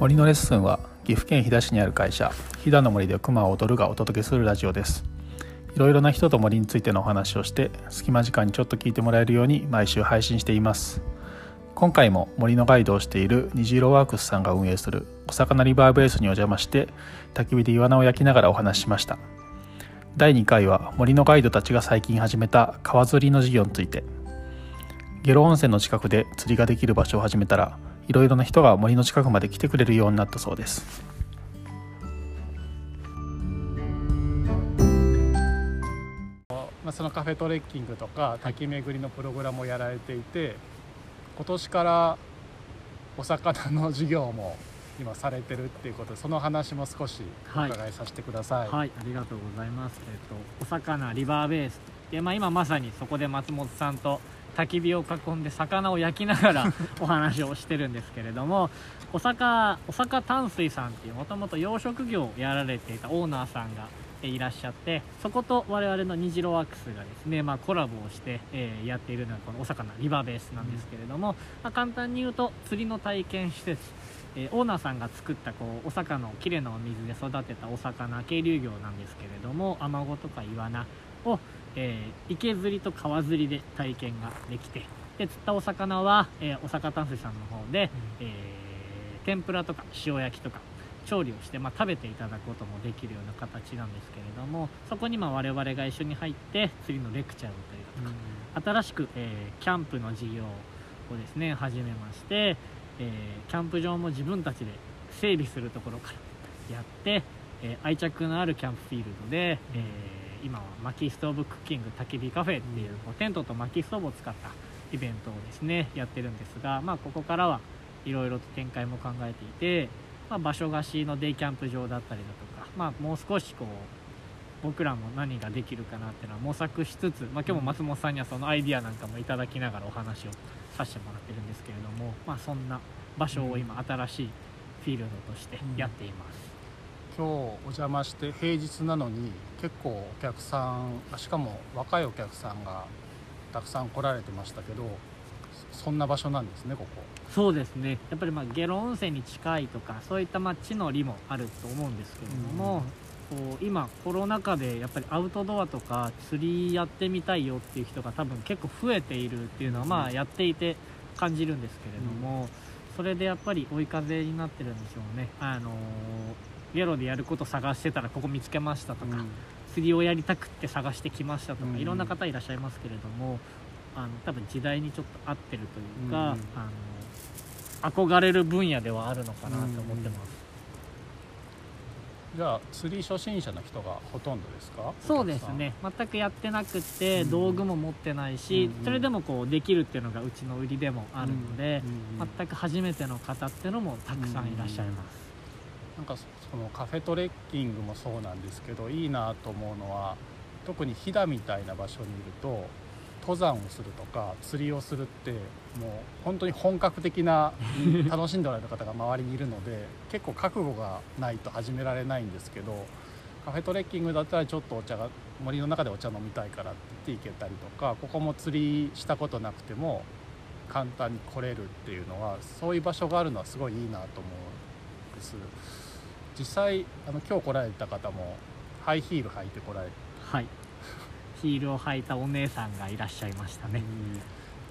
森のレッスンは岐阜県飛騨市にある会社飛騨の森で熊を踊るがお届けするラジオです。いろいろな人と森についてのお話をして隙間時間にちょっと聞いてもらえるように毎週配信しています。今回も森のガイドをしている虹色ワークスさんが運営するお魚リバーベースにお邪魔して焚き火でイワナを焼きながらお話ししました。第2回は森のガイドたちが最近始めた川釣りの事業について。下呂温泉の近くで釣りができる場所を始めたらいろいろな人が森の近くまで来てくれるようになったそうです。まあ、そのカフェトレッキングとか滝巡りのプログラムをやられていて今年からお魚の授業も今されてるっていうことでその話も少しお伺いさせてください、はい、はい、ありがとうございます、えっと、お魚リバーベース。で、まあ、今まさにそこで松本さんと焚き火を囲んで魚を焼きながら お話をしてるんですけれどもお坂お坂淡水さんっていうもともと養殖業をやられていたオーナーさんがいらっしゃってそこと我々の虹色ワークスがですね、まあ、コラボをして、えー、やっているのがこのお魚リバーベースなんですけれども、まあ、簡単に言うと釣りの体験施設えー、オーナーさんが作ったこうお魚をきれいなお水で育てたお魚渓流魚なんですけれどもアマゴとかイワナを、えー、池釣りと川釣りで体験ができてで釣ったお魚は、えー、お魚淡水さんの方で、うん、え天ぷらとか塩焼きとか調理をして、まあ、食べていただくこともできるような形なんですけれどもそこにまあ我々が一緒に入って釣りのレクチャーだったりだとか、うん、新しく、えー、キャンプの事業をですね始めまして、えー、キャンプ場も自分たちで整備するところからやって、えー、愛着のあるキャンプフィールドで、うん、え今は薪ストーブクッキング焚き火カフェっていう、こうテントと薪ストーブを使ったイベントをですねやってるんですが、まあ、ここからはいろいろと展開も考えていて、まあ、場所貸しのデイキャンプ場だったりだとか、まあ、もう少しこう僕らも何ができるかなっていうのは模索しつつ、まあ、今日も松本さんにはそのアイディアなんかもいただきながらお話をさせてもらってるんですけれども、まあ、そんな場所を今新しいフィールドとしてやっています、うん、今日お邪魔して平日なのに結構お客さんしかも若いお客さんがたくさん来られてましたけどそんな場所なんですねここ。そうですね。やっぱりまあ下呂温泉に近いとかそういったまあ地の利もあると思うんですけれども、うん、こう今コロナ禍でやっぱりアウトドアとか釣りやってみたいよっていう人が多分結構増えているっていうのはまあやっていて感じるんですけれども、うん、それでやっぱり追い風になってるんでしょうね。あのゲロでやること探してたらここ見つけましたとか、うん、釣りをやりたくって探してきましたとか、いろんな方いらっしゃいますけれどもあの多分時代にちょっと合ってるというか、うん、あの憧れる分野ではあるのかなと思ってます、うん、じゃあ釣り初心者の人がほとんどですか？そうですね。全くやってなくて、道具も持ってないし、それでもこうできるっていうのがうちの売りでもあるので、全く初めての方っていうのもたくさんいらっしゃいます、なんかそのカフェトレッキングもそうなんですけどいいなと思うのは特に飛騨みたいな場所にいると登山をするとか釣りをするってもう本当に本格的な 楽しんでおられる方が周りにいるので結構覚悟がないと始められないんですけどカフェトレッキングだったらちょっとお茶が森の中でお茶飲みたいからって言って行けたりとかここも釣りしたことなくても簡単に来れるっていうのはそういう場所があるのはすごいいいなと思うんです。実際あの今日来られた方もハイヒール履いて来られてはいヒールを履いたお姉さんがいらっしゃいましたね、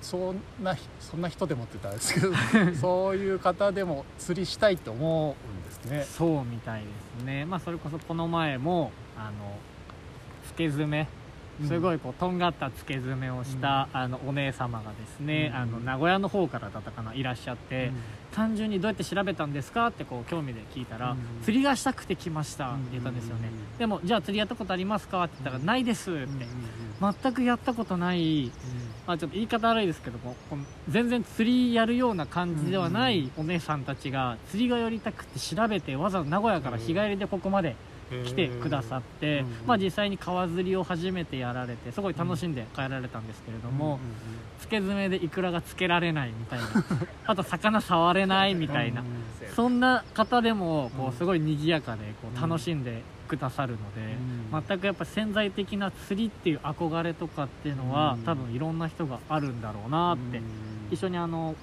そんなそんな人でもって言ったんですけど そういう方でも釣りしたいって思うんですね。そうみたいですね。まあそれこそこの前もあのつけ爪すごいこうとんがったつけ爪をした、あのお姉様がですね、あの名古屋の方からだったかないらっしゃって、単純にどうやって調べたんですかってこう興味で聞いたら、釣りがしたくて来ましたって言ったんですよね、でもじゃあ釣りやったことありますかって言ったら、ないですって、全くやったことない、まあ、ちょっと言い方悪いですけども全然釣りやるような感じではないお姉さんたちが釣りがやりたくて調べてわざわざ名古屋から日帰りでここまで来てくださって、まあ、実際に川釣りを初めてやられてすごい楽しんで帰られたんですけれども、つけ爪でイクラがつけられないみたいな。あと魚触れないみたいな、そんな方でもこうすごい賑やかでこう楽しんでくださるので、全くやっぱ潜在的な釣りっていう憧れとかっていうのは、多分いろんな人があるんだろうなって、一緒にあの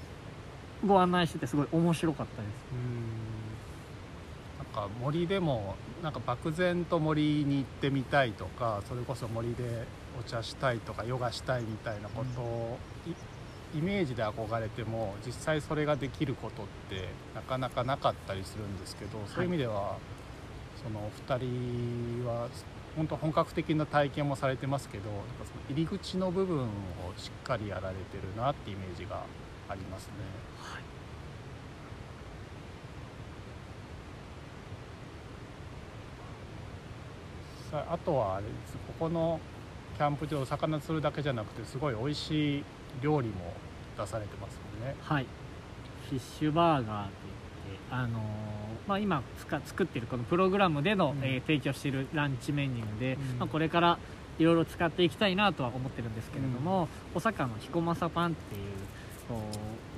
ご案内しててすごい面白かったです。か森でもなんか漠然と森に行ってみたいとかそれこそ森でお茶したいとかヨガしたいみたいなことを、イメージで憧れても実際それができることってなかなかなかったりするんですけど、そういう意味ではそのお二人は本当本格的な体験もされてますけどなんかその入り口の部分をしっかりやられてるなってイメージがありますね。さあとはあれです。ここのキャンプ場魚釣るだけじゃなくてすごい美味しい料理も出されてますよね。はい。フィッシュバーガーといってあのーまあ、今つか作ってるこのプログラムでの、うん。えー提供しているランチメニューで、うん。まあ、これからいろいろ使っていきたいなとは思ってるんですけれども、お坂の彦正パンっていう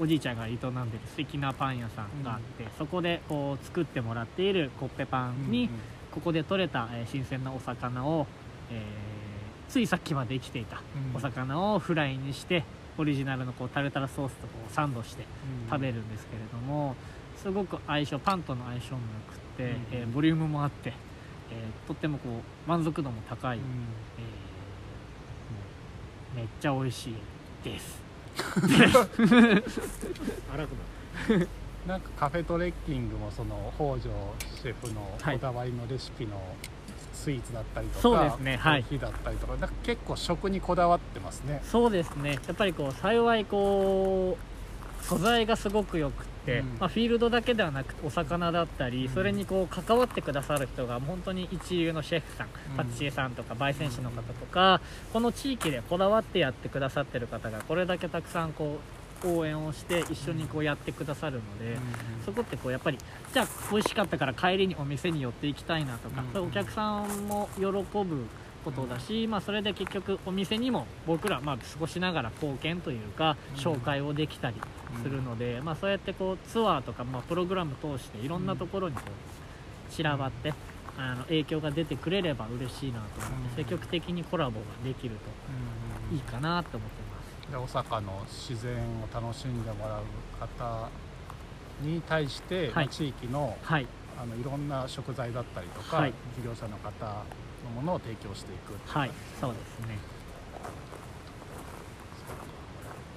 おじいちゃん。が営んでる素敵なパン屋さんがあって、そこでこう作ってもらっているコッペパンに、ここで採れた、えー新鮮なお魚を、えーついさっきまで生きていたお魚をフライにしてオリジナルのこうタルタルソースとこうサンドして食べるんですけれどもすごく相性パンとの相性も良くって、うん。えーボリュームもあって、えーとってもこう満足度も高い、うん。えめっちゃ美味しいです。荒くなる なんかカフェトレッキングもその北条シェフのはい。こだわりのレシピのスイーツだったりとか、そうですねはい。コーヒーだったりとかなんか結構食にこだわってますね。そうですね。やっぱりこう幸いこう素材がすごく良くって、うん。まあ、フィールドだけではなくてお魚だったり、うん。それにこう関わってくださる人が本当に一流のシェフさん、ん。パティシエさんとか焙煎士の方とか、この地域でこだわってやってくださってる方がこれだけたくさんこう応援をして一緒にこうやってくださるので、そこってこうやっぱりじゃあ美味しかったから帰りにお店に寄っていきたいなとか、うんそういうお客さんも喜ぶことだし、まあ、それで結局お店にも僕らまあ過ごしながら貢献というかうん紹介をできたりするので、まあ、そうやってこうツアーとかまあプログラム通していろんなところにこう散らばって。あの影響が出てくれれば嬉しいなと思って、うん積極的にコラボができるといいかなと思ってます。で大阪の自然を楽しんでもらう方に対して、はい。地域のはい、あのいろんな食材だったりとか、はい。事業者の方のものを提供していくっていう。はい、そうですね。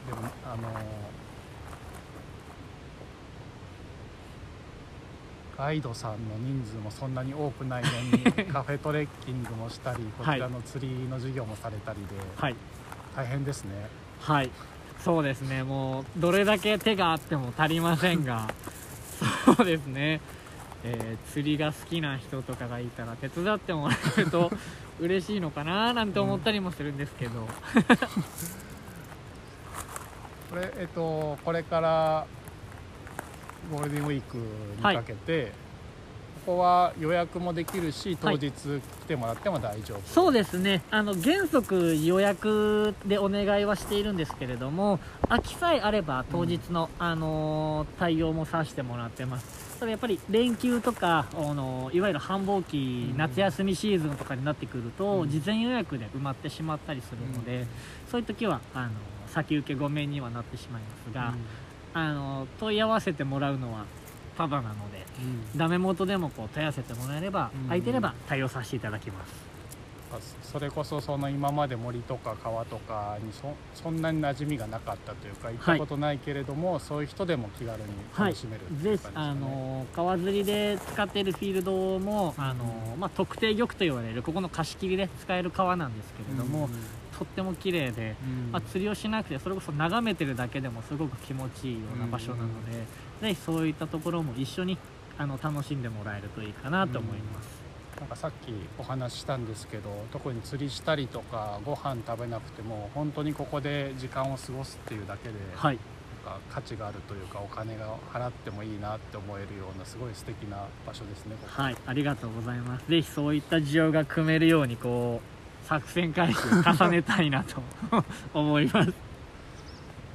でもあのガイドさんの人数もそんなに多くないのに カフェトレッキングもしたりこちらの釣りの授業もされたりで、はい、大変ですねはい、そうですね、もうどれだけ手があっても足りませんが、そうですね、えー釣りが好きな人とかがいたら手伝ってもらえると 嬉しいのかななんて思ったりもするんですけど、これえっとこれからゴールデンウィークにかけて、ここは予約もできるし当はい。日来てもらっても大丈夫、そうですね、あの原則予約でお願いはしているんですけれども、空きさえあれば当日の、あのー対応もさせてもらってます。ただやっぱり連休とか、あのーいわゆる繁忙期、うん夏休みシーズンとかになってくると、うん。事前予約で埋まってしまったりするので、そういう時はあの先受けごめんにはなってしまいますが、あの問い合わせてもらうのはただなので。うんダメ元でもこう問い合わせてもらえれば、うん空いてれば対応させていただきます。あそれこそその今まで森とか川とかにそそんなに馴染みがなかったというか行ったことないけれども、そういう人でも気軽に楽しめるっていう感じぜですかね、あの川釣りで使っているフィールドもあの、まあ、特定玉と言われるここの貸し切りで使える川なんですけれども、とっても綺麗で、うん。まあ、釣りをしなくてそれこそ眺めてるだけでもすごく気持ちいいような場所なので、ぜひそういったところも一緒にあの楽しんでもらえるといいかなと思います。なんかさっきお話ししたんですけど特に釣りしたりとかご飯食べなくても本当にここで時間を過ごすっていうだけで、はいなんか価値があるというかお金が払ってもいいなって思えるようなすごい素敵な場所ですねはい、ありがとうございます。ぜひそういった需要が組めるようにこう作戦回収重ねたいなと思います。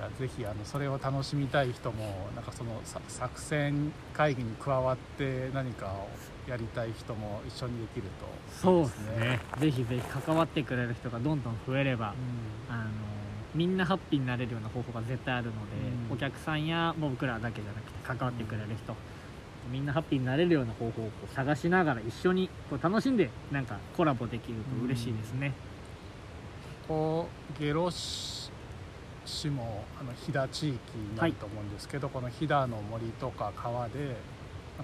いやぜひあのそれを楽しみたい人もなんかそのさ作戦会議に加わって何かをやりたい人も一緒にできると。そうですね。ぜひぜひ関わってくれる人がどんどん増えれば、うん。あのみんなハッピーになれるような方法が絶対あるので、うん。お客さんや僕らだけじゃなくて関わってくれる人みんなハッピーになれるような方法を探しながら一緒にこう楽しんでなんかコラボできると嬉しいですね、こう下呂市市もあの飛騨地域になると思うんですけど、この飛騨の森とか川で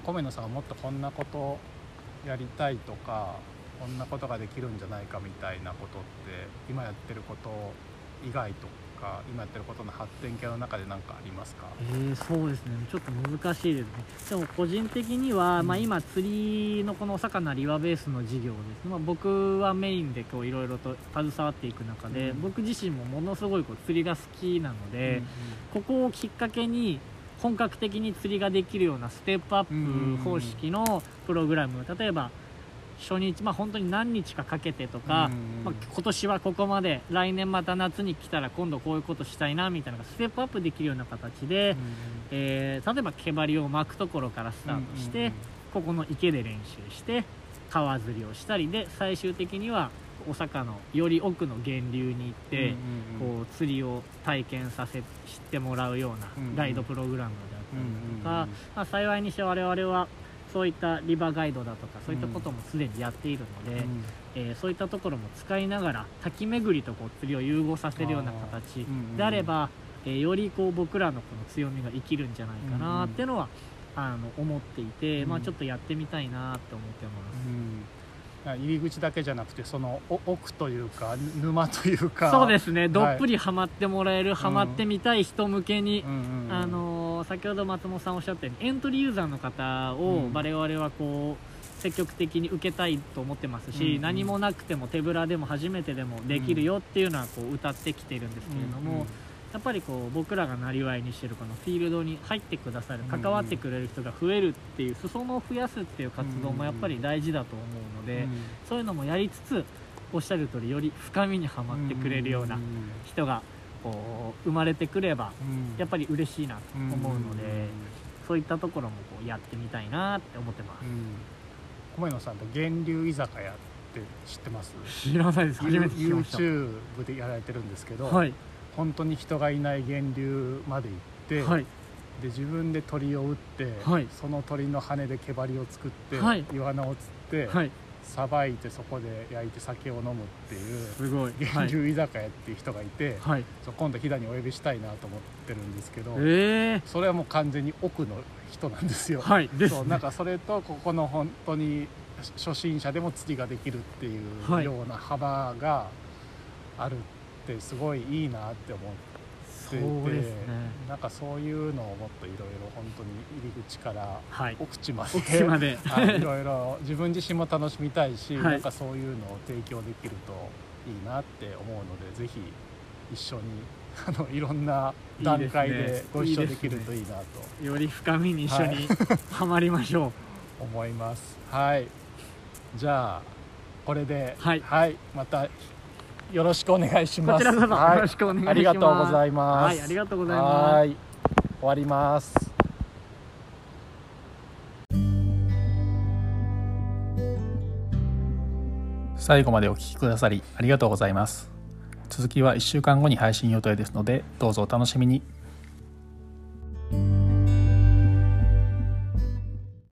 米野さんはもっとこんなことやりたいとかこんなことができるんじゃないかみたいなことって今やってること以外とか今やってることの発展系の中で何かありますか？えー、そうですね。ちょっと難しいですね。でも個人的には、うん。まあ、今釣りのこのお魚リバーベースの事業ですね、まあ、僕はメインでこういろいろと携わっていく中で、うん。僕自身もものすごいこう釣りが好きなので、ここをきっかけに本格的に釣りができるようなステップアップ方式のプログラム例えば初日まあ本当に何日かかけてとか、まあ、今年はここまで来年また夏に来たら今度こういうことしたいなみたいなのがステップアップできるような形で、えー例えば毛針を巻くところからスタートして、ここの池で練習して川釣りをしたりで最終的にはお魚のより奥の源流に行って、こう釣りを体験させしてもらうようなガイドプログラムであったりだとか、まあ、幸いにして我々はそういったリバーガイドだとかそういったこともすでにやっているので、えーそういったところも使いながら滝巡りとこう釣りを融合させるような形であれば、えーよりこう僕らのこの強みが生きるんじゃないかなっていうのは、あの思っていて、うん。まあ、ちょっとやってみたいなって思ってます。入り口だけじゃなくてそのお奥というか沼というか。そうですね、いどっぷりハマってもらえる、ハマってみたい人向けに、うんうんうん。あのー先ほど松本さんおっしゃったようにエントリーユーザーの方をうん。我々はこう積極的に受けたいと思ってますし、うん。うん何もなくても手ぶらでも初めてでもできるよっていうのはこう歌ってきているんですけれども、うん。うんやっぱりこう僕らがなりわいにしてるこのフィールドに入ってくださるうん関わってくれる人が増えるっていう裾野を増やすっていう活動もやっぱり大事だと思うので、そういうのもやりつつおっしゃる通りより深みにはまってくれるような人がこう生まれてくればやっぱり嬉しいなと思うので、そういったところもこうやってみたいなって思ってます。米野さんと源流居酒屋って知ってます？知らないです。初めて聞きました。YouTube でやられてるんですけど、はい。本当に人がいない源流まで行って、はい。で自分で鳥を撃って、はい。その鳥の羽で毛針を作って、はい。イワナを釣ってはいさば、いてそこで焼いて酒を飲むっていうすごい。は源い、流居酒屋っていう人がいて、はい、今度飛騨にお呼びしたいなと思ってるんですけど、え。それはもう完全に奥の人なんですよ。ー、はい。ですそうなんかそれとここの本当に初心者でも釣りができるっていうはい。ような幅があるってすごいいいなって思っていてそうですね。なんかそういうのをもっといろいろ本当に入り口からはい。奥地まで はいいろいろ自分自身も楽しみたいし、はい。なんかそういうのを提供できるといいなって思うのでぜひ一緒に あのいろんな段階いいでご一緒できるといいなと。より深みに一緒にはまりましょう、思います。はい。じゃあこれではい。またよろしくお願いします。こちらこそよはい。ろしくお願いします、ありがとうございます。はいありがとうございます。はい。終わります。最後までお聞きくださりありがとうございます。続きは1週間後に配信予定ですのでどうぞお楽しみに